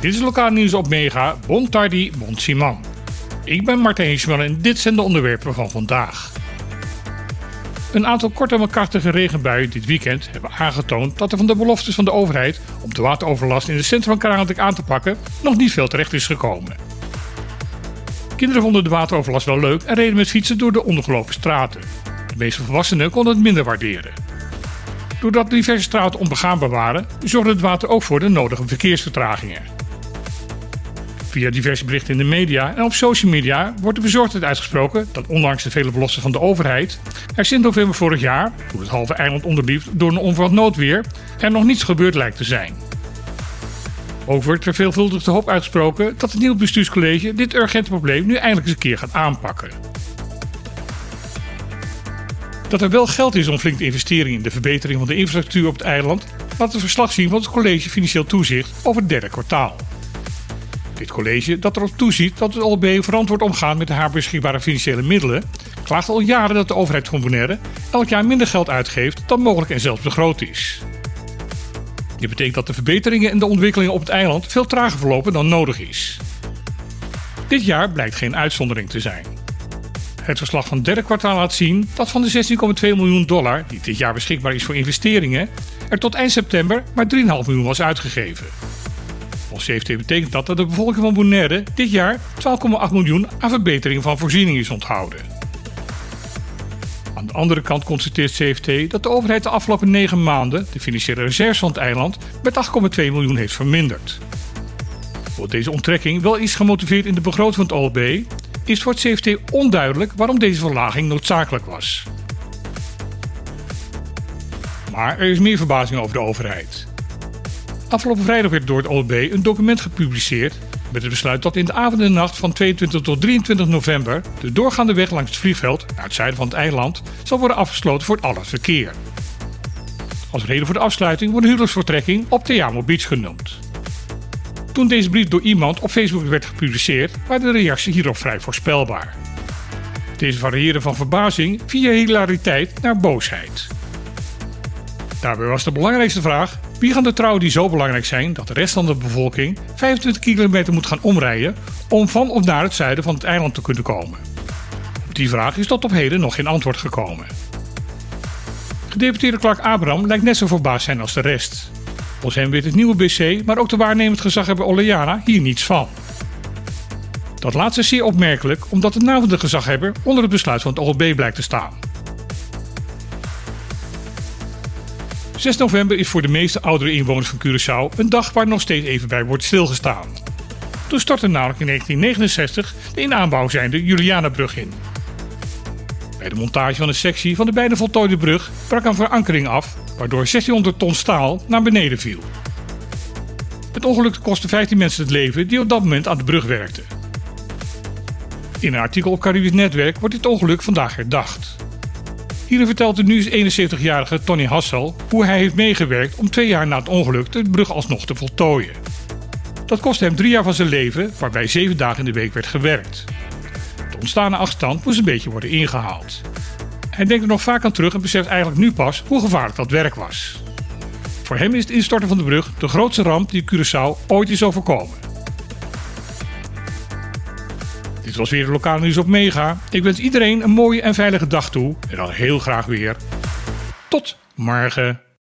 Dit is lokaal nieuws op Mega, Bon Tardi, Bon. Ik ben Martijn Heesman en dit zijn de onderwerpen van vandaag. Een aantal korte maar krachtige regenbuien dit weekend hebben aangetoond dat er van de beloftes van de overheid om de wateroverlast in het centrum van Kralendijk aan te pakken nog niet veel terecht is gekomen. Kinderen vonden de wateroverlast wel leuk en reden met fietsen door de ondergelopen straten. De meeste volwassenen konden het minder waarderen. Doordat diverse straten onbegaanbaar waren, zorgde het water ook voor de nodige verkeersvertragingen. Via diverse berichten in de media en op social media wordt de bezorgdheid uitgesproken dat ondanks de vele beloften van de overheid, er sinds november vorig jaar, toen het halve eiland onderliep door een onverwacht noodweer, er nog niets gebeurd lijkt te zijn. Ook wordt er veelvuldig de hoop uitgesproken dat het nieuwe bestuurscollege dit urgente probleem nu eindelijk eens een keer gaat aanpakken. Dat er wel geld is om flink te investeren in de verbetering van de infrastructuur op het eiland, laat het verslag zien van het college Financieel Toezicht over het derde kwartaal. Dit college, dat erop toeziet dat het OLB verantwoord omgaat met haar beschikbare financiële middelen, klaagt al jaren dat de overheid van Bonaire elk jaar minder geld uitgeeft dan mogelijk en zelfs begroot is. Dit betekent dat de verbeteringen en de ontwikkelingen op het eiland veel trager verlopen dan nodig is. Dit jaar blijkt geen uitzondering te zijn. Het verslag van het derde kwartaal laat zien dat van de 16,2 miljoen dollar die dit jaar beschikbaar is voor investeringen, er tot eind september maar 3,5 miljoen was uitgegeven. Volgens CFT betekent dat dat de bevolking van Bonaire dit jaar 12,8 miljoen aan verbetering van voorzieningen is onthouden. Aan de andere kant constateert CFT dat de overheid de afgelopen 9 maanden de financiële reserves van het eiland met 8,2 miljoen heeft verminderd. Wordt deze onttrekking wel is gemotiveerd in de begroting van het OLB, is voor het CFT onduidelijk waarom deze verlaging noodzakelijk was. Maar er is meer verbazing over de overheid. Afgelopen vrijdag werd door het OLB een document gepubliceerd met het besluit dat in de avond en nacht van 22 tot 23 november de doorgaande weg langs het vliegveld naar het zuiden van het eiland zal worden afgesloten voor al het verkeer. Als reden voor de afsluiting wordt de huwelijksvertrekking op Teamo Beach genoemd. Toen deze brief door iemand op Facebook werd gepubliceerd, waren de reacties hierop vrij voorspelbaar. Deze variëren van verbazing via hilariteit naar boosheid. Daarbij was de belangrijkste vraag: wie gaan de trouwen die zo belangrijk zijn dat de rest van de bevolking 25 kilometer moet gaan omrijden om van of naar het zuiden van het eiland te kunnen komen? Op die vraag is tot op heden nog geen antwoord gekomen. Gedeputeerde Clark Abraham lijkt net zo verbaasd zijn als de rest. Volgens hem weet het nieuwe BC, maar ook de waarnemend gezaghebber Oleana hier niets van. Dat laatste is zeer opmerkelijk omdat de naam van de gezaghebber onder het besluit van het OLB blijkt te staan. 6 november is voor de meeste oudere inwoners van Curaçao een dag waar nog steeds even bij wordt stilgestaan. Toen stortte namelijk in 1969 de in aanbouw zijnde Julianabrug in. Bij de montage van een sectie van de bijna voltooide brug brak een verankering af, waardoor 1600 ton staal naar beneden viel. Het ongeluk kostte 15 mensen het leven die op dat moment aan de brug werkten. In een artikel op Caribisch Netwerk wordt dit ongeluk vandaag herdacht. Hierin vertelt de nu 71-jarige Tony Hassel hoe hij heeft meegewerkt om twee jaar na het ongeluk de brug alsnog te voltooien. Dat kostte hem drie jaar van zijn leven, waarbij zeven dagen in de week werd gewerkt. Ontstane afstand moest een beetje worden ingehaald. Hij denkt er nog vaak aan terug en beseft eigenlijk nu pas hoe gevaarlijk dat werk was. Voor hem is het instorten van de brug de grootste ramp die Curaçao ooit is overkomen. Dit was weer de lokale nieuws op Mega. Ik wens iedereen een mooie en veilige dag toe. En dan heel graag weer. Tot morgen.